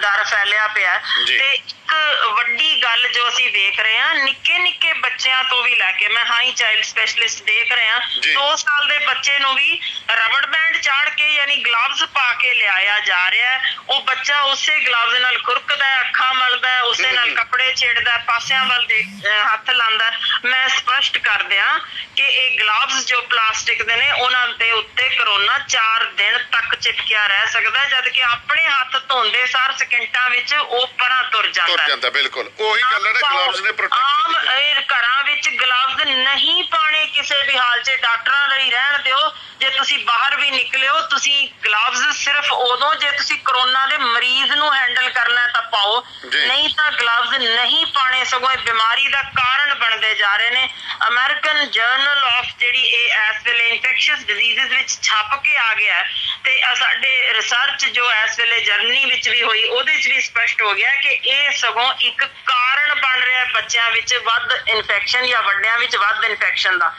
ਡਰ ਫੈਲਿਆ ਪਿਆ। ਤੇ ਇੱਕ ਵੱਡੀ ਗੱਲ ਜੋ ਅਸੀਂ ਵੇਖ ਰਹੇ ਹਾਂ ਨਿੱਕੇ ਨਿੱਕੇ ਬੱਚਿਆਂ ਤੋਂ ਵੀ ਲੈ ਕੇ ਮੈਂ ਹਾਈ ਚਾਈਲਡ ਸਪੈਸ਼ਲਿਸਟ ਦੇਖ ਰਹੇ ਹਾਂ ਜੀ। 2 ਸਾਲ ਦੇ ਬੱਚੇ ਨੂੰ ਵੀ ਰਬੜ ਬੈਂਡ ਚਾੜ ਕੇ ਯਾਨੀ ਗਲਵਜ਼ ਪਾ ਕੇ ਲਿਆਇਆ ਜਾ ਰਿਹਾ ਹੈ ਉਹ ਬੱਚਾ ਉਸੇ ਗਲਵਜ਼ ਨਾਲ ਖੁਰਕਦਾ ਹੈ ਅੱਖਾਂ ਮਲਦਾ ਹੈ ਉਸੇ ਨਾਲ ਕੱਪੜੇ ਛੇੜਦਾ ਪਾਸਿਆਂ ਵੱਲ ਦੇਖ ਹੱਥ ਲਾਉਂਦਾ। ਮੈਂ ਸਪਸ਼ਟ ਕਰ ਦਿਆਂ ਕਿ ਇਹ ਗਲਵਜ਼ ਜੋ ਪਲਾਸਟਿਕ ਦੇ ਨੇ ਉਹਨਾਂ ਦੇ ਉੱਤੇ ਕਰੋਨਾ 4 ਦਿਨ ਤੱਕ ਚਿਪਕਿਆ ਰਹਿ ਸਕਦਾ ਜਦ ਕਿ ਆਪਣੇ ਹੱਥ ਧੋਂਦੇ ਸਾਰ ਸਕਿੰਟਾਂ ਵਿੱਚ ਉਹ ਪਰਾਂ ਤੁਰ ਤੁਰ ਜਾਂਦਾ ਹੈ। ਜਾਂਦਾ ਬਿਲਕੁਲ। ਉਹੀ ਗੱਲ ਹੈ ਨਾ ਗਲਵਜ਼ ਨੇ ਆਮ ਪ੍ਰੋਟੈਕਸ਼ਨ ਇਹ ਘਰਾਂ ਵਿੱਚ ਗਲਵਜ਼ ਨਹੀਂ ਪਾਣੇ ਕਿਸੇ ਵੀ ਹਾਲ 'ਚ ਡਾਕਟਰਾਂ ਲਈ ਰਹਿਣ ਦਿਓ। ਜੇ ਤੁਸੀਂ ਬਾਹਰ ਵੀ ਨਿਕਲਿਓ ਤੁਸੀਂ ਗਲਵਜ਼ ਸਿਰਫ ਉਦੋਂ ਜੇ ਤੁਸੀਂ ਕਰੋਨਾ ਦੇ ਮਰੀਜ਼ ਨੂੰ ਹੈਂਡਲ ਕਰਨਾ ਤਾਂ ਪਾਓ। ਨਹੀਂ ਤਾਂ ਗਲਵਜ਼ ਨਹੀਂ ਪਾਣੇ ਸਗੋਂ ਇਹ ਬਿਮਾਰੀ ਦਾ ਕਾਰਨ ਬਣਦੇ ਜਾ ਰਹੇ ਨੇ। ਅਮਰੀਕਨ ਜਰਨਲ ਆਫ ਜਿਹੜੀ ਇਨਫੈਕਸ਼ੀਅਸ ਡਿਜ਼ੀਜ਼ਸ ਵਿੱਚ ਛਪ ਕੇ ਆ ਗਿਆ ਹੈ ਤੇ ਆਹ ਸਾਡੇ ਰਿਸਰਚ ਜੋ ਇਸ ਵੇਲੇ ਜਰਮਨੀ ਵਿੱਚ ਵੀ ਹੋਈ, ਉਹਦੇ 'ਚ ਵੀ ਸਪਸ਼ਟ ਹੋ ਗਿਆ ਕਿ ਇਹ ਸਗੋਂ ਇੱਕ ਕਾਰਨ ਬਣ ਰਿਹਾ ਹੈ ਬੱਚਿਆਂ ਵਿੱਚ ਵੱਧ ਇਨਫੈਕਸ਼ਨ ਜਾਂ ਵੱਡਿਆਂ ਵਿੱਚ ਵੱਧ ਇਨਫੈਕਸ਼ਨ ਦਾ।